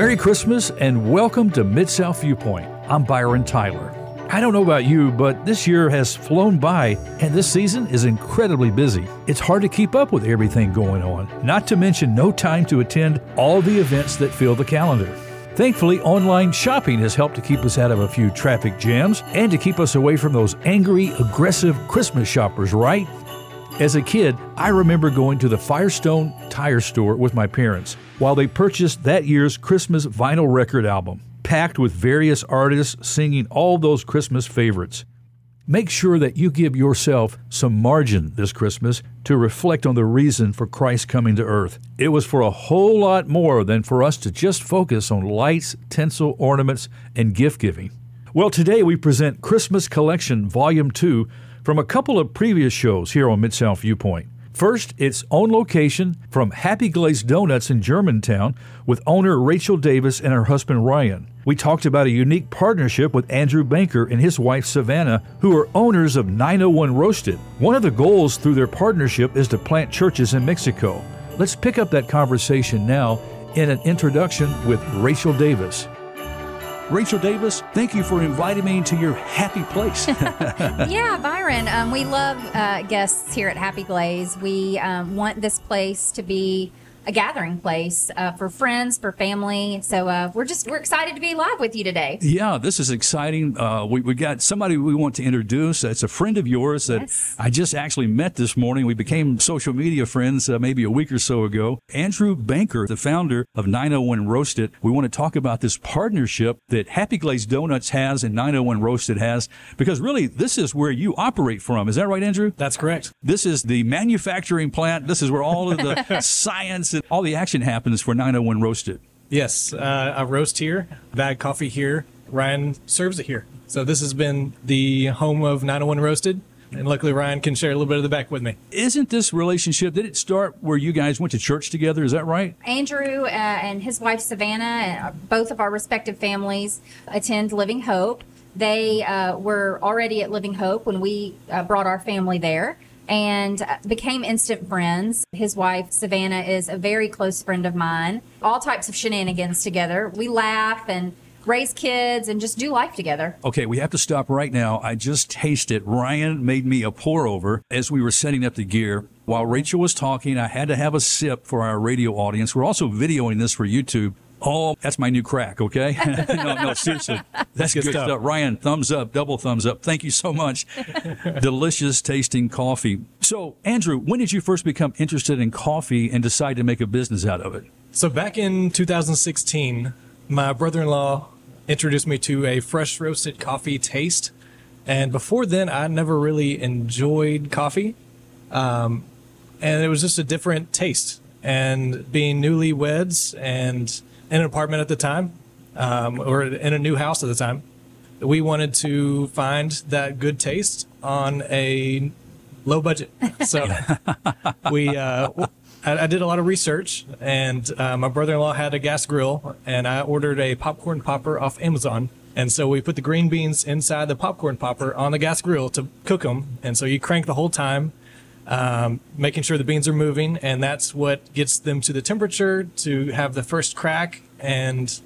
Merry Christmas and welcome to Mid South Viewpoint. I'm Byron Tyler. I don't know about you, but this year has flown by and this season is incredibly busy. It's hard to keep up with everything going on, not to mention no time to attend all the events that fill the calendar. Thankfully, online shopping has helped to keep us out of a few traffic jams and to keep us away from those angry, aggressive Christmas shoppers, right? As a kid, I remember going to the Firestone tire store with my parents while they purchased that year's Christmas vinyl record album, packed with various artists singing all those Christmas favorites. Make sure that you give yourself some margin this Christmas to reflect on the reason for Christ coming to earth. It was for a whole lot more than for us to just focus on lights, tinsel, ornaments, and gift giving. Well, today we present Christmas Collection Volume 2 from a couple of previous shows here on Mid South Viewpoint. First, its own location from Happy Glazed Donuts in Germantown with owner Rachel Davis and her husband Ryan. We talked about a unique partnership with Andrew Banker and his wife Savannah, who are owners of 901 Roasted. One of the goals through their partnership is to plant churches in Mexico. Let's pick up that conversation now in an introduction with Rachel Davis. Rachel Davis, thank you for inviting me to your happy place. yeah, Byron, um, we love uh, guests here at Happy Glaze. We um, want this place to be a gathering place uh, for friends, for family. So uh, we're just we're excited to be live with you today. Yeah, this is exciting. Uh, we we got somebody we want to introduce. It's a friend of yours that Yes. I just actually met this morning. We became social media friends uh, maybe a week or so ago. Andrew Banker, the founder of 901 Roasted. We want to talk about this partnership that Happy Glaze Donuts has and 901 Roasted has because really this is where you operate from. Is that right, Andrew? That's correct. This is the manufacturing plant. This is where all of the science and all the action happens for 901 Roasted. Yes, uh, I roast here, bag coffee here. Ryan serves it here. So this has been the home of 901 Roasted, and luckily Ryan can share a little bit of the back with me. Isn't this relationship, did it start where you guys went to church together? Is that right? Andrew uh, and his wife Savannah, and uh, both of our respective families attend Living Hope. They uh, were already at Living Hope when we uh, brought our family there and uh, became instant friends. His wife Savannah is a very close friend of mine. All types of shenanigans together. We laugh and raise kids and just do life together. Okay, we have to stop right now. I just tasted. Ryan made me a pour over as we were setting up the gear. While Rachel was talking, I had to have a sip for our radio audience. We're also videoing this for YouTube. Oh, that's my new crack, okay? no, no, seriously. That's good, good stuff. stuff. Ryan, thumbs up, double thumbs up. Thank you so much. Delicious tasting coffee. So, Andrew, when did you first become interested in coffee and decide to make a business out of it? So back in 2016, my brother-in-law introduced me to a fresh roasted coffee taste, and before then, I never really enjoyed coffee, um, and it was just a different taste. And being newlyweds and in an apartment at the time, um, or in a new house at the time, we wanted to find that good taste on a low budget. So we uh, I, I did a lot of research, and uh, my brother-in-law had a gas grill, and I ordered a popcorn popper off Amazon. And so we put the green beans inside the popcorn popper on the gas grill to cook them. And so you crank the whole time, um, making sure the beans are moving, and that's what gets them to the temperature to have the first crack. And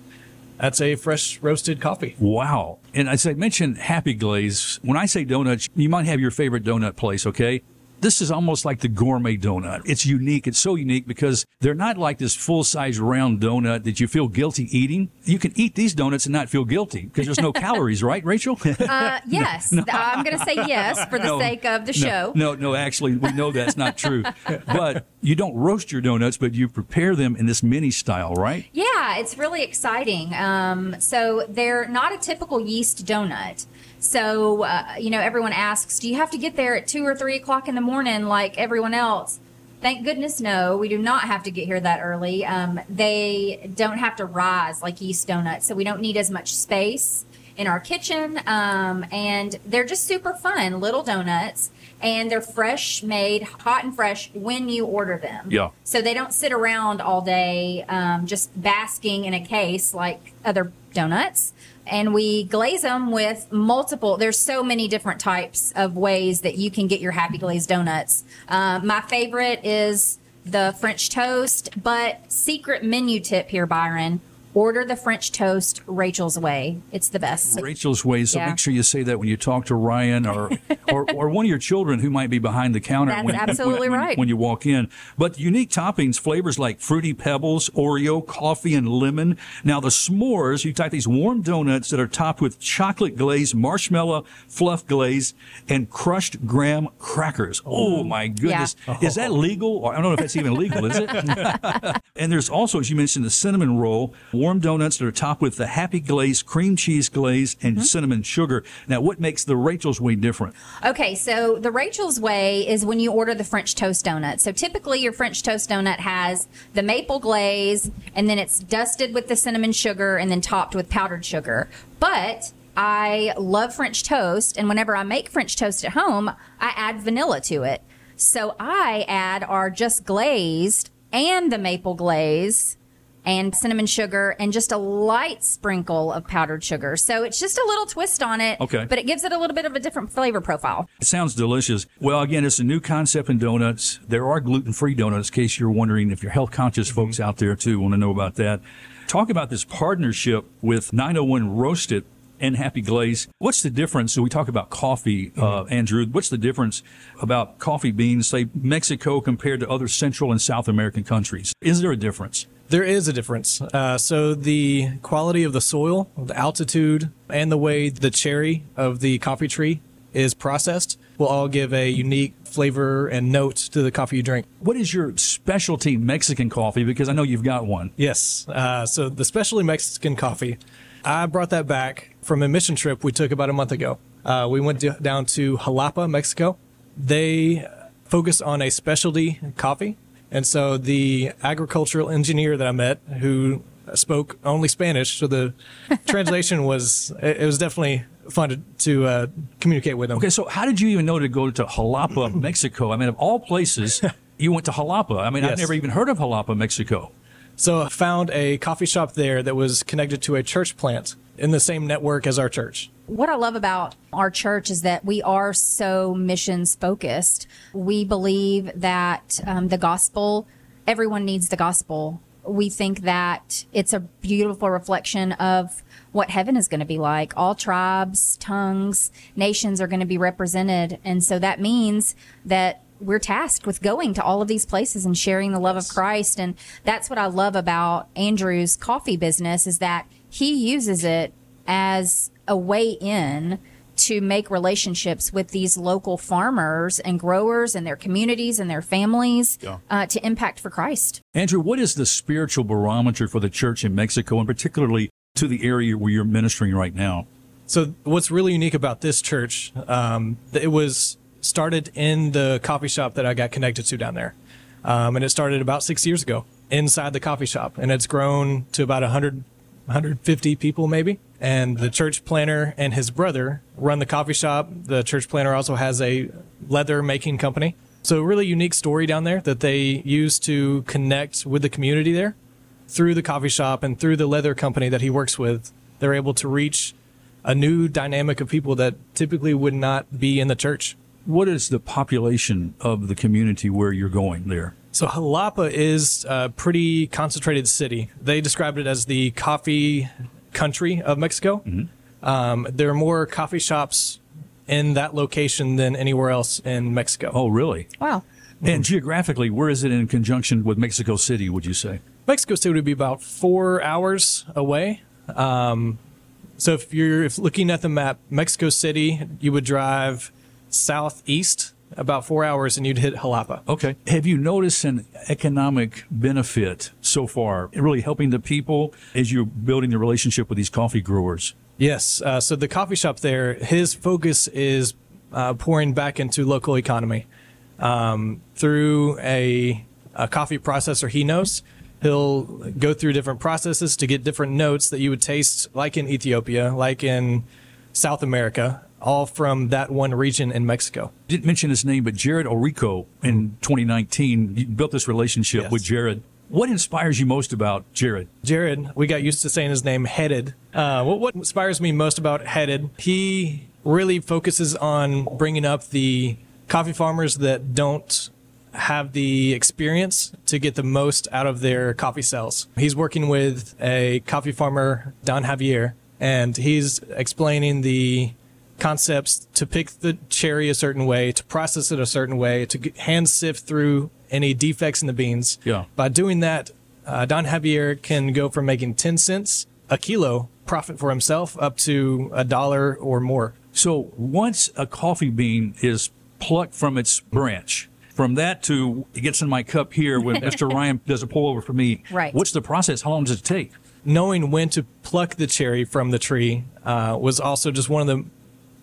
that's a fresh roasted coffee. Wow. And as I mentioned Happy Glaze, when I say donuts, you might have your favorite donut place, okay? This is almost like the gourmet donut. It's unique. It's so unique because they're not like this full size round donut that you feel guilty eating. You can eat these donuts and not feel guilty because there's no calories, right, Rachel? Uh, yes, I'm going to say yes for the No, sake of the no, show. No, no, actually, we know that's not true. but you don't roast your donuts, but you prepare them in this mini style, right? Yeah, it's really exciting. Um, so they're not a typical yeast donut. So, uh, you know, everyone asks, do you have to get there at two or three o'clock in the morning like everyone else? Thank goodness, no. We do not have to get here that early. Um, they don't have to rise like yeast donuts, so we don't need as much space in our kitchen. Um, and they're just super fun, little donuts, and they're fresh made, hot and fresh when you order them. Yeah. So they don't sit around all day um, just basking in a case like other donuts. And we glaze them with multiple. There's so many different types of ways that you can get your happy glazed donuts. Uh, my favorite is the French toast, but secret menu tip here, Byron. Order the French toast Rachel's way. It's the best. Rachel's way. So Yeah. make sure you say that when you talk to Ryan or, or or one of your children who might be behind the counter. That's when, absolutely when- right. When you walk in, but unique toppings, flavors like fruity pebbles, Oreo, coffee, and lemon. Now the s'mores, you type these warm donuts that are topped with chocolate glaze, marshmallow fluff glaze, and crushed graham crackers. Oh, oh. my goodness! Is that oh. legal? Or I don't know if that's even legal. Is it? And there's also, as you mentioned, the cinnamon roll, warm donuts that are topped with the happy glaze, cream cheese glaze, and Mm-hmm. cinnamon sugar. Now, what makes the Rachel's Way different? Okay, so the Rachel's Way is when you order the French toast donut. So typically, your French toast donut has the maple glaze, and then it's dusted with the cinnamon sugar, and then topped with powdered sugar. But I love French toast, and whenever I make French toast at home, I add vanilla to it. So I add our just glazed and the maple glaze and cinnamon sugar and just a light sprinkle of powdered sugar. So it's just a little twist on it. Okay. But it gives it a little bit of a different flavor profile. It sounds delicious. Well, again, it's a new concept in donuts. There are gluten-free donuts, in case you're wondering if you're health-conscious folks out there too want to know about that. Talk about this partnership with 901 Roasted and Happy Glaze. What's the difference? So we talk about coffee, uh, Andrew. What's the difference about coffee beans, say Mexico compared to other Central and South American countries? Is there a difference? There is a difference. Uh, so the quality of the soil, the altitude, and the way the cherry of the coffee tree is processed will all give a unique flavor and note to the coffee you drink. What is your specialty Mexican coffee? Because I know you've got one. Yes. Uh, so the specialty Mexican coffee, I brought that back from a mission trip we took about a month ago. Uh, we went to, down to Jalapa, Mexico. They focus on a specialty coffee. And so the agricultural engineer that I met, who spoke only Spanish, so the translation was, it it was definitely fun to, to uh, communicate with him. Okay, so how did you even know to go to Jalapa, Mexico? I mean, of all places, you went to Jalapa. I mean, I've never even heard of Jalapa, Mexico. So I found a coffee shop there that was connected to a church plant in the same network as our church. What I love about our church is that we are so missions focused. We believe that um, the gospel, everyone needs the gospel. We think that it's a beautiful reflection of what heaven is going to be like. All tribes, tongues, nations are going to be represented. And so that means that we're tasked with going to all of these places and sharing the love of Christ. And that's what I love about Andrew's coffee business is that he uses it as a way in to make relationships with these local farmers and growers and their communities and their families uh, to impact for Christ. Andrew, what is the spiritual barometer for the church in Mexico, and particularly to the area where you're ministering right now? So what's really unique about this church, um, it was started in the coffee shop that I got connected to down there. Um, and it started about six years ago inside the coffee shop. And it's grown to about 100, 150 people maybe. And the church planter and his brother run the coffee shop. The church planter also has a leather making company. So really unique story down there that they use to connect with the community there through the coffee shop and through the leather company that he works with. They're able to reach a new dynamic of people that typically would not be in the church. What is the population of the community where you're going there? So Jalapa is a pretty concentrated city. They described it as the coffee country of Mexico. Um, there are more coffee shops in that location than anywhere else in Mexico. Oh, really? Wow. And geographically, where is it in conjunction with Mexico City, would you say? Mexico City would be about four hours away. Um, so if you're if looking at the map, Mexico City, you would drive southeast about four hours and you'd hit Jalapa. Okay. Have you noticed an economic benefit so far, really helping the people as you're building the relationship with these coffee growers? Yes. Uh, so the coffee shop there, his focus is uh, pouring back into local economy um, through a, a coffee processor he knows. He'll go through different processes to get different notes that you would taste, like in Ethiopia, like in South America, all from that one region in Mexico. Didn't mention his name, but Jared Orico in 2019 you built this relationship Yes. with Jared. What inspires you most about Jared? Jared, we got used to saying his name Headed. Uh, what, what inspires me most about Headed, he really focuses on bringing up the coffee farmers that don't have the experience to get the most out of their coffee cells. He's working with a coffee farmer, Don Javier, and he's explaining the concepts to pick the cherry a certain way, to process it a certain way, to hand sift through any defects in the beans. Yeah. By doing that, uh, Don Javier can go from making 10 cents a kilo profit for himself up to a dollar or more. So once a coffee bean is plucked from its branch, from that to it gets in my cup here when Mr. Ryan does a pour over for me. Right. What's the process? How long does it take? Knowing when to pluck the cherry from the tree uh, was also just one of the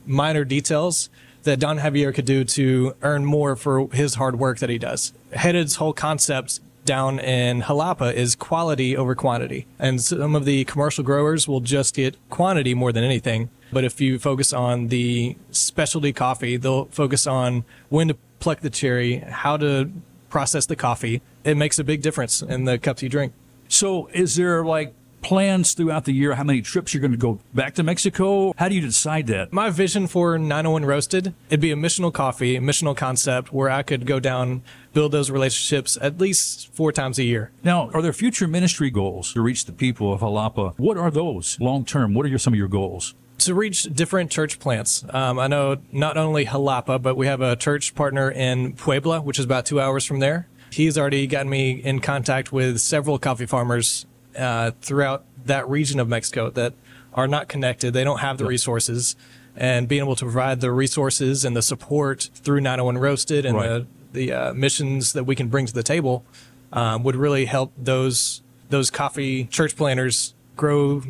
minor details that Don Javier could do to earn more for his hard work that he does. Headed's whole concept down in Jalapa is quality over quantity. And some of the commercial growers will just get quantity more than anything. But if you focus on the specialty coffee, they'll focus on when to pluck the cherry, how to process the coffee. It makes a big difference in the cups you drink. So is there like plans throughout the year how many trips you're going to go back to Mexico? How do you decide that? My vision for 901 Roasted, it'd be a missional coffee, a missional concept where I could go down, build those relationships at least four times a year. Now, are there future ministry goals to reach the people of Jalapa? What are those long term? What are your, some of your goals? to reach different church plants. Um, I know not only Jalapa, but we have a church partner in Puebla, which is about two hours from there. He's already gotten me in contact with several coffee farmers uh, throughout that region of Mexico that are not connected. They don't have the resources. And being able to provide the resources and the support through 901 Roasted and Right. the, the uh, missions that we can bring to the table um, would really help those those coffee church planters grow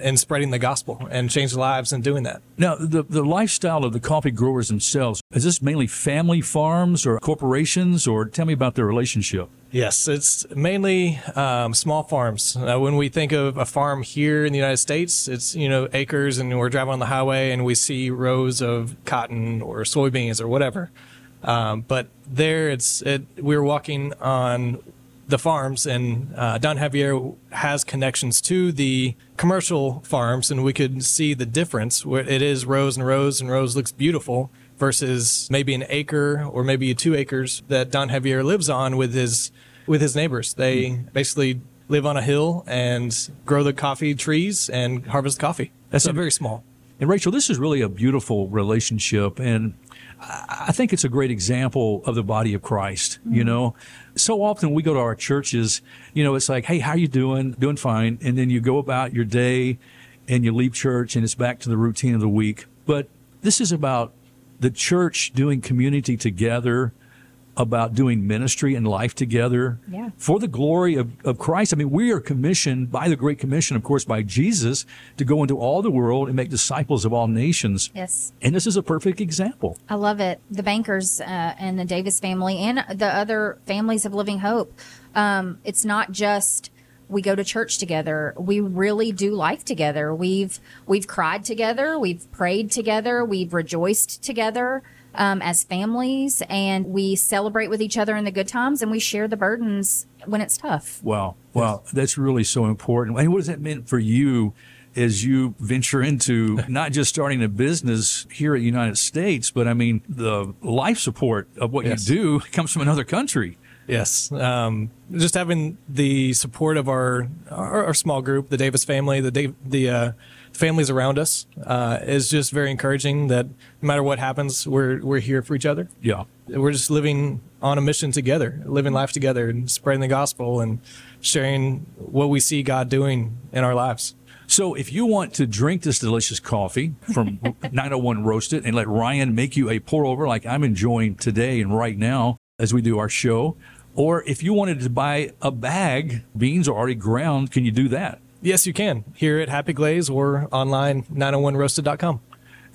in spreading the gospel and change lives in doing that. Now, the, the lifestyle of the coffee growers themselves, is this mainly family farms or corporations, or tell me about their relationship? Yes, it's mainly um, small farms. Uh, when we think of a farm here in the United States, it's you know acres, and we're driving on the highway and we see rows of cotton or soybeans or whatever. Um, but there, it's it, we're walking on the farms, and uh, Don Javier has connections to the commercial farms, and we could see the difference where it is rows and rows and rows looks beautiful versus maybe an acre or maybe two acres that Don Javier lives on with his with his neighbors. They hmm. basically live on a hill and grow the coffee trees and harvest coffee. That's so a- very small. And Rachel, this is really a beautiful relationship, and I I think it's a great example of the body of Christ. You hmm. know, so often we go to our churches, you know, it's like, hey, how you doing? Doing fine, and then you go about your day, and you leave church, and it's back to the routine of the week. But this is about the church doing community together, about doing ministry and life together Yeah. for the glory of, of Christ. I mean, we are commissioned by the Great Commission, of course, by Jesus, to go into all the world and make disciples of all nations. Yes. And this is a perfect example. I love it. The bankers uh, and the Davis family and the other families of Living Hope. Um, it's not just we go to church together. We really do life together. We've we've cried together. We've prayed together. We've rejoiced together um, as families, and we celebrate with each other in the good times, and we share the burdens when it's tough. Wow. Wow. That's really so important. And what does that mean for you as you venture into not just starting a business here at the United States, but I mean, the life support of what Yes. you do comes from another country. Yes. Um, just having the support of our, our our small group, the Davis family, the Dave, the uh, families around us, uh, is just very encouraging. That no matter what happens, we're we're here for each other. Yeah. We're just living on a mission together, living life together, and spreading the gospel and sharing what we see God doing in our lives. So if you want to drink this delicious coffee from 901 Roasted and let Ryan make you a pour over like I'm enjoying today and right now as we do our show, or if you wanted to buy a bag, beans are already ground, can you do that? Yes, you can here at Happy Glaze or online 901roasted.com.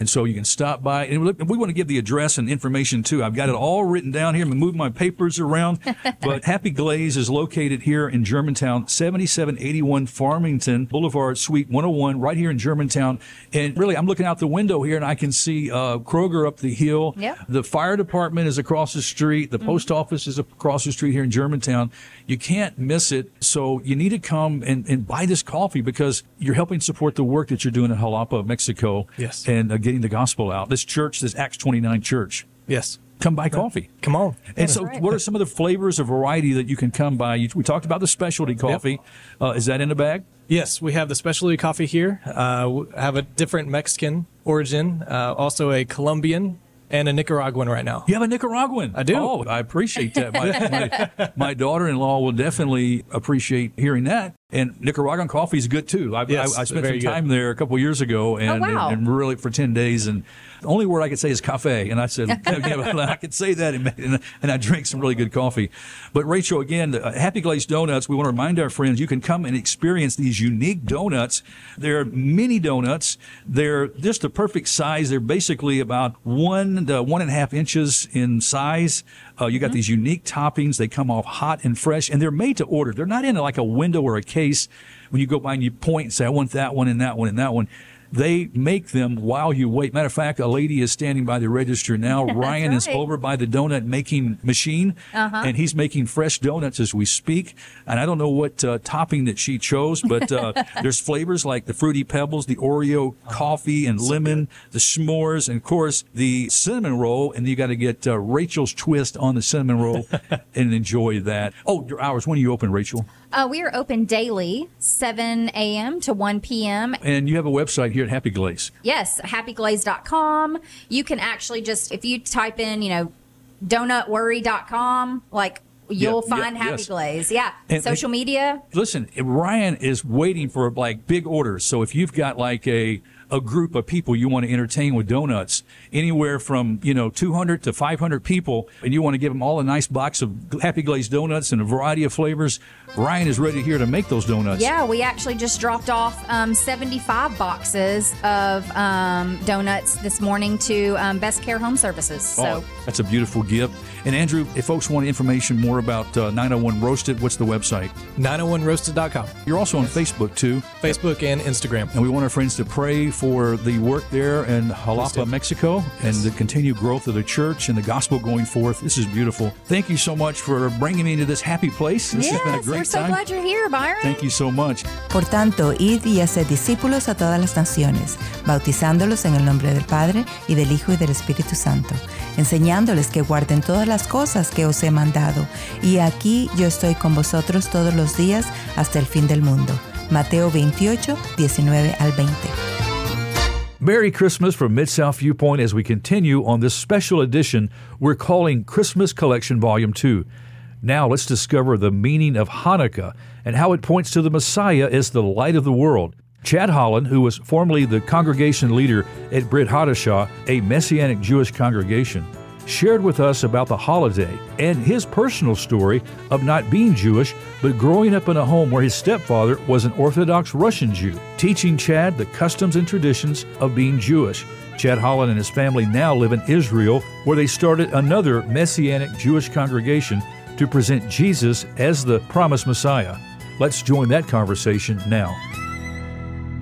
And so you can stop by. And look, we want to give the address and information too. I've got it all written down here. I'm going to move my papers around. but Happy Glaze is located here in Germantown, 7781 Farmington Boulevard, Suite 101, right here in Germantown. And really, I'm looking out the window here and I can see uh, Kroger up the hill. Yep. The fire department is across the street. The post office is across the street here in Germantown. You can't miss it. So you need to come and, and buy this coffee because you're helping support the work that you're doing in Jalapa, Mexico. Yes. And uh, getting the gospel out. This church, this Acts 29 church. Yes. come buy coffee. Come on. And so, right. what are some of the flavors of variety that you can come by? You, we talked about the specialty coffee. Uh, is that in a bag? Yes, we have the specialty coffee here. Uh, we have a different Mexican origin, uh, also a Colombian and a Nicaraguan right now. You have a Nicaraguan. I do. Oh, I appreciate that. My, my, my daughter-in-law will definitely appreciate hearing that. And Nicaraguan coffee is good too. I, Yes, I, I spent very some good. time there a couple years ago, oh, and, wow. and, really for ten days. And the only word I could say is cafe. And I said, I could say that, and, and, I drink some really good coffee. But Rachel, again, the, uh, Happy Glazed Donuts. We want to remind our friends you can come and experience these unique donuts. They're mini donuts. They're just the perfect size. They're basically about one to one and a half inches in size. Uh, you got these unique toppings. They come off hot and fresh, and they're made to order. They're not in like a window or a case when you go by and you point and say, I want that one and that one and that one. They make them while you wait. Matter of fact, a lady is standing by the register now. Ryan is over by the donut making machine, and he's making fresh donuts as we speak. And I don't know what uh, topping that she chose, but uh, there's flavors like the fruity pebbles, the Oreo coffee and lemon, the s'mores, and of course the cinnamon roll. And you got to get uh, Rachel's twist on the cinnamon roll and enjoy that. Oh, your hours. When are you open, Rachel? Uh, we are open daily, 7 a.m. to 1 p.m. And you have a website here at Happy Glaze. Yes, happyglaze.com. You can actually just, if you type in, you know, donutworry.com, like you'll Yeah, yeah, find Happy yes. Glaze. Yeah. And- Social media. Listen, Ryan is waiting for like big orders. So if you've got like a a group of people you want to entertain with donuts, anywhere from you know 200 to 500 people, and you want to give them all a nice box of Happy Glazed donuts and a variety of flavors, Ryan is ready here to make those donuts. Yeah, we actually just dropped off um, 75 boxes of um, donuts this morning to um, Best Care Home Services. So Oh, that's a beautiful gift. And Andrew, if folks want information more about uh, 901 Roasted, what's the website? 901roasted.com, You're also on Facebook too. Facebook and Instagram. And we want our friends to pray for the work there in Jalapa. Mexico, and the continued growth of the church and the gospel going forth. This is beautiful. Thank you so much for bringing me into this happy place. This has been a yes, great we're so time. glad you're here, Byron. Thank you so much. Por tanto, id y haced discípulos a todas las naciones, bautizándolos en el nombre del Padre y del Hijo y del Espíritu Santo, enseñándoles que guarden todas las cosas que os he mandado. Y aquí yo estoy con vosotros todos los días hasta el fin del mundo. Mateo 28, 19 al 20. Merry Christmas from Mid South Viewpoint as we continue on this special edition we're calling Christmas Collection Volume 2. Now let's discover the meaning of Hanukkah and how it points to the Messiah as the light of the world. Chad Holland, who was formerly the congregation leader at Brit Hadashah, a Messianic Jewish congregation, shared with us about the holiday and his personal story of not being Jewish, but growing up in a home where his stepfather was an Orthodox Russian Jew, teaching Chad the customs and traditions of being Jewish. Chad Holland and his family now live in Israel, where they started another Messianic Jewish congregation to present Jesus as the promised Messiah. Let's join that conversation now.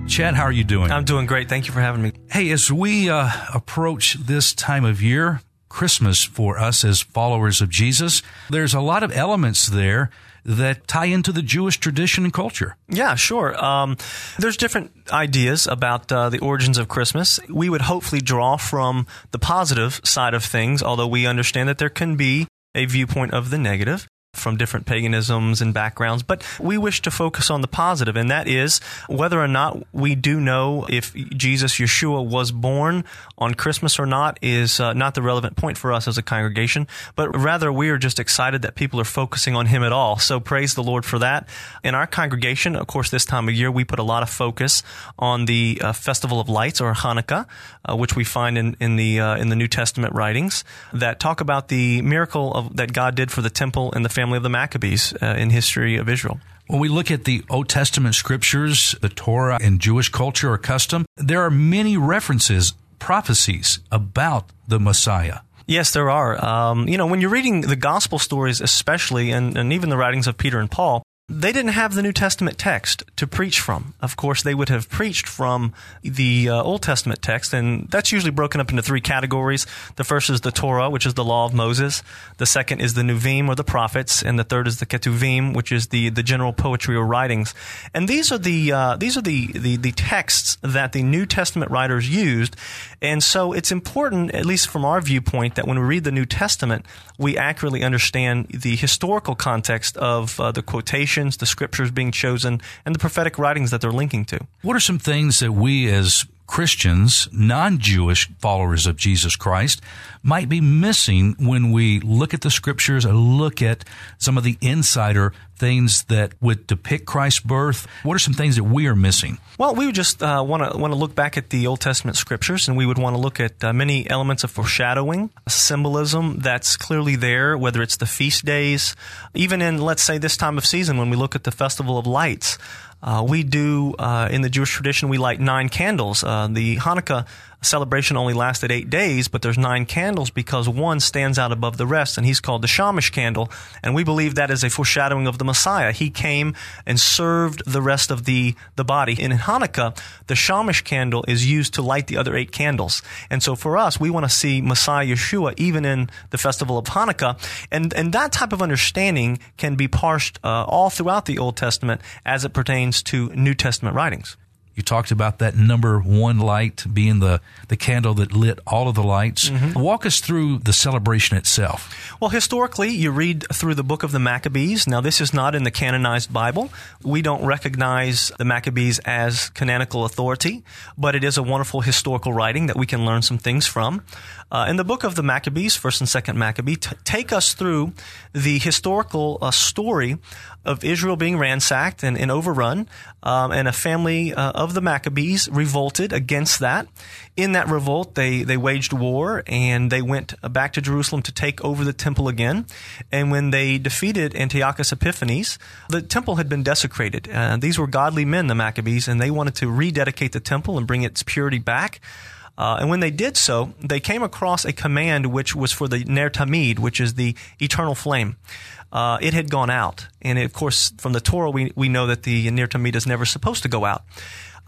Chad, how are you doing? I'm doing great. Thank you for having me. Hey, as we uh, approach this time of year, Christmas for us as followers of Jesus, there's a lot of elements there that tie into the Jewish tradition and culture. Yeah, sure. Um, there's different ideas about uh, the origins of Christmas. We would hopefully draw from the positive side of things, although we understand that there can be a viewpoint of the negative from different paganisms and backgrounds, but we wish to focus on the positive, and that is whether or not we do know if Jesus Yeshua was born on Christmas or not is uh, not the relevant point for us as a congregation, but rather we are just excited that people are focusing on Him at all. So praise the Lord for that. In our congregation, of course, this time of year, we put a lot of focus on the uh, Festival of Lights or Hanukkah, uh, which we find in, in the uh, in the New Testament writings that talk about the miracle of, that God did for the temple and the family of the Maccabees uh, in history of Israel. When we look at the Old Testament scriptures, the Torah and Jewish culture or custom, there are many references, prophecies about the Messiah. Yes, there are. Um, you know, when you're reading the gospel stories, especially, and, and even the writings of Peter and Paul, they didn't have the New Testament text to preach from. Of course, they would have preached from the uh, Old Testament text, and that's usually broken up into three categories. The first is the Torah, which is the law of Moses. The second is the Nevi'im, or the prophets, and the third is the Ketuvim, which is the, the general poetry or writings. And these are the uh, these are the, the the texts that the New Testament writers used. And so it's important, at least from our viewpoint, that when we read the New Testament, we accurately understand the historical context of uh, the the scriptures being chosen, and the prophetic writings that they're linking to. What are some things that we as Christians, non Jewish followers of Jesus Christ, might be missing when we look at the scriptures and look at some of the insider things that would depict Christ's birth? What are some things that we are missing? Well, we would just want to want to look back at the Old Testament scriptures, and we would want to look at uh, many elements of foreshadowing, symbolism that's clearly there, whether it's the feast days, even in let's say this time of season when we look at the Festival of Lights. Uh, we do, uh, in the Jewish tradition, we light nine candles. Uh, the Hanukkah celebration only lasted eight days, but there's nine candles because one stands out above the rest, and he's called the Shamash candle. And we believe that is a foreshadowing of the Messiah. He came and served the rest of the, the body. In Hanukkah, the Shamash candle is used to light the other eight candles. And so for us, we want to see Messiah Yeshua even in the festival of Hanukkah. And, and that type of understanding can be parsed uh, all throughout the Old Testament as it pertains to New Testament writings. You talked about that number one light being the, the candle that lit all of the lights. Mm-hmm. Walk us through the celebration itself. Well, historically, you read through the book of the Maccabees. Now, this is not in the canonized Bible. We don't recognize the Maccabees as canonical authority, but it is a wonderful historical writing that we can learn some things from. Uh, in the book of the Maccabees, first and second Maccabee, t- take us through the historical uh, story of Israel being ransacked and, and overrun, um, and a family uh, of the Maccabees revolted against that. In that revolt, they, they waged war and they went back to Jerusalem to take over the temple again. And when they defeated Antiochus Epiphanes, the temple had been desecrated. Uh, these were godly men, the Maccabees, and they wanted to rededicate the temple and bring its purity back. Uh, and when they did so, they came across a command which was for the Ner Tamid, which is the eternal flame. Uh, it had gone out. And it, of course, from the Torah, we, we know that the Ner Tamid is never supposed to go out.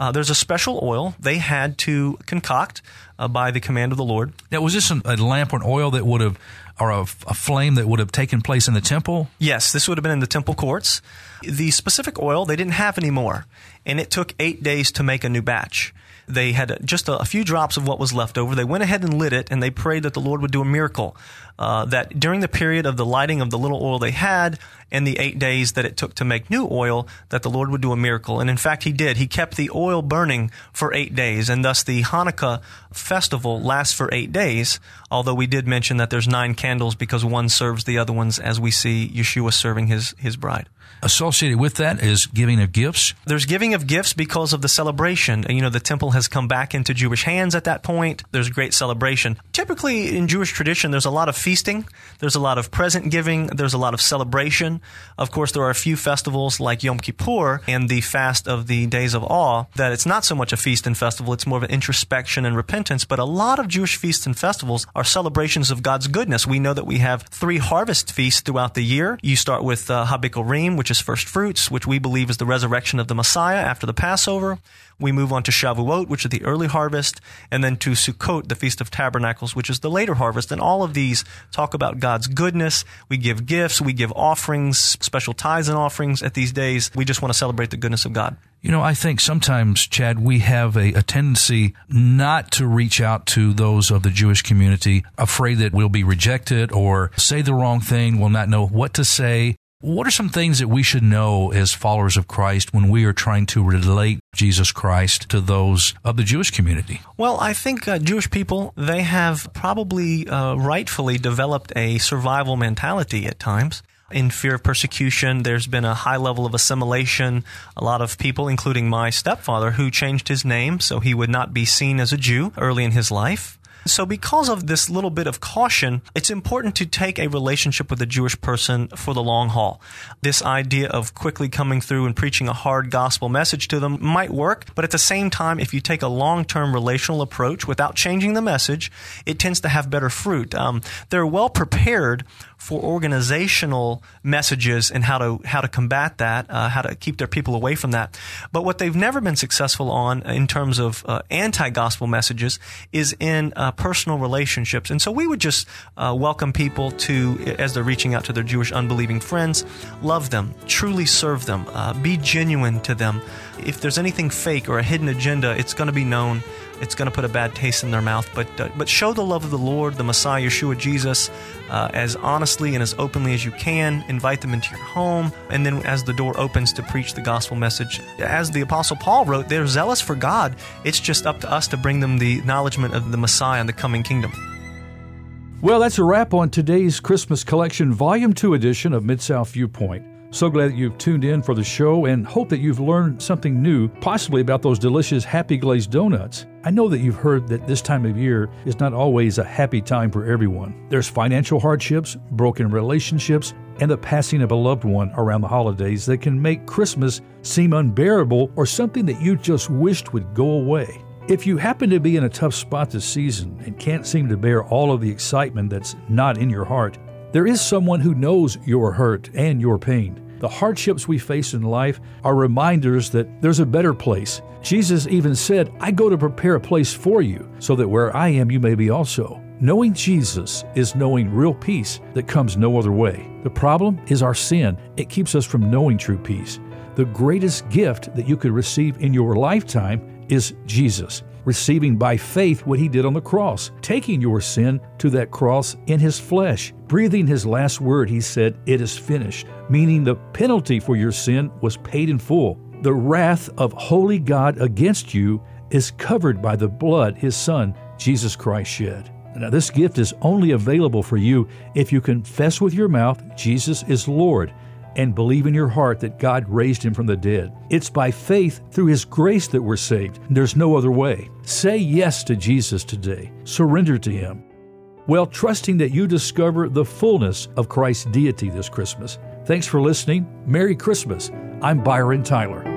Uh, there's a special oil they had to concoct uh, by the command of the Lord. Now, was this an, a lamp or an oil that would have, or a, a, flame that would have taken place in the temple? Yes, this would have been in the temple courts. The specific oil they didn't have anymore, and it took eight days to make a new batch. They had just a, a, few drops of what was left over. They went ahead and lit it, and they prayed that the Lord would do a miracle. Uh, that during the period of the lighting of the little oil they had and the eight days that it took to make new oil, that the Lord would do a miracle. And in fact, He did. He kept the oil burning for eight days, and thus the Hanukkah festival lasts for eight days. Although we did mention that there's nine candles because one serves the other ones, as we see Yeshua serving his his bride associated with that is giving of gifts. There's giving of gifts because of the celebration. You know, the temple has come back into Jewish hands at that point. There's great celebration. Typically in Jewish tradition, there's a lot of feasting. There's a lot of present giving. There's a lot of celebration. Of course, there are a few festivals like Yom Kippur and the fast of the days of awe that it's not so much a feast and festival. It's more of an introspection and repentance. But a lot of Jewish feasts and festivals are celebrations of God's goodness. We know that we have three harvest feasts throughout the year. You start with uh, HaBikurim, which is first fruits, which we believe is the resurrection of the Messiah after the Passover. We move on to Shavuot, which is the early harvest, and then to Sukkot, the Feast of Tabernacles, which is the later harvest. And all of these talk about God's goodness. We give gifts, we give offerings, special tithes and offerings at these days. We just want to celebrate the goodness of God. You know, I think sometimes, Chad, we have a, a, tendency not to reach out to those of the Jewish community, afraid that we'll be rejected or say the wrong thing, will not know what to say. What are some things that we should know as followers of Christ when we are trying to relate Jesus Christ to those of the Jewish community? Well, I think uh, Jewish people, they have probably uh, rightfully developed a survival mentality at times in fear of persecution. There's been a high level of assimilation. A lot of people, including my stepfather, who changed his name so he would not be seen as a Jew early in his life. So, because of this little bit of caution, it's important to take a relationship with a Jewish person for the long haul. This idea of quickly coming through and preaching a hard gospel message to them might work, but at the same time, if you take a long term relational approach without changing the message, it tends to have better fruit. Um, they're well prepared for organizational messages and how to how to combat that, uh, how to keep their people away from that. But what they've never been successful on in terms of uh, anti-gospel messages is in uh, personal relationships. And so we would just uh, welcome people to, as they're reaching out to their Jewish unbelieving friends, love them, truly serve them, uh, be genuine to them. If there's anything fake or a hidden agenda, it's going to be known it's going to put a bad taste in their mouth. But uh, but show the love of the Lord, the Messiah, Yeshua, Jesus, uh, as honestly and as openly as you can. Invite them into your home, and then as the door opens to preach the gospel message, as the Apostle Paul wrote, they're zealous for God. It's just up to us to bring them the acknowledgement of the Messiah and the coming kingdom. Well, that's a wrap on today's Christmas Collection Volume 2 edition of Mid South Viewpoint. So glad that you've tuned in for the show and hope that you've learned something new, possibly about those delicious Happy Glazed donuts. I know that you've heard that this time of year is not always a happy time for everyone. There's financial hardships, broken relationships, and the passing of a loved one around the holidays that can make Christmas seem unbearable or something that you just wished would go away. If you happen to be in a tough spot this season and can't seem to bear all of the excitement that's not in your heart, there is someone who knows your hurt and your pain. The hardships we face in life are reminders that there's a better place. Jesus even said, I go to prepare a place for you, so that where I am, you may be also. Knowing Jesus is knowing real peace that comes no other way. The problem is our sin. It keeps us from knowing true peace. The greatest gift that you could receive in your lifetime is Jesus receiving by faith what he did on the cross, taking your sin to that cross in his flesh. Breathing his last word, he said, It is finished, meaning the penalty for your sin was paid in full. The wrath of holy God against you is covered by the blood his Son, Jesus Christ, shed. Now, this gift is only available for you if you confess with your mouth Jesus is Lord and believe in your heart that God raised him from the dead. It's by faith through his grace that we're saved. There's no other way. Say yes to Jesus today. Surrender to him. Well, trusting that you discover the fullness of Christ's deity this Christmas. Thanks for listening. Merry Christmas. I'm Byron Tyler.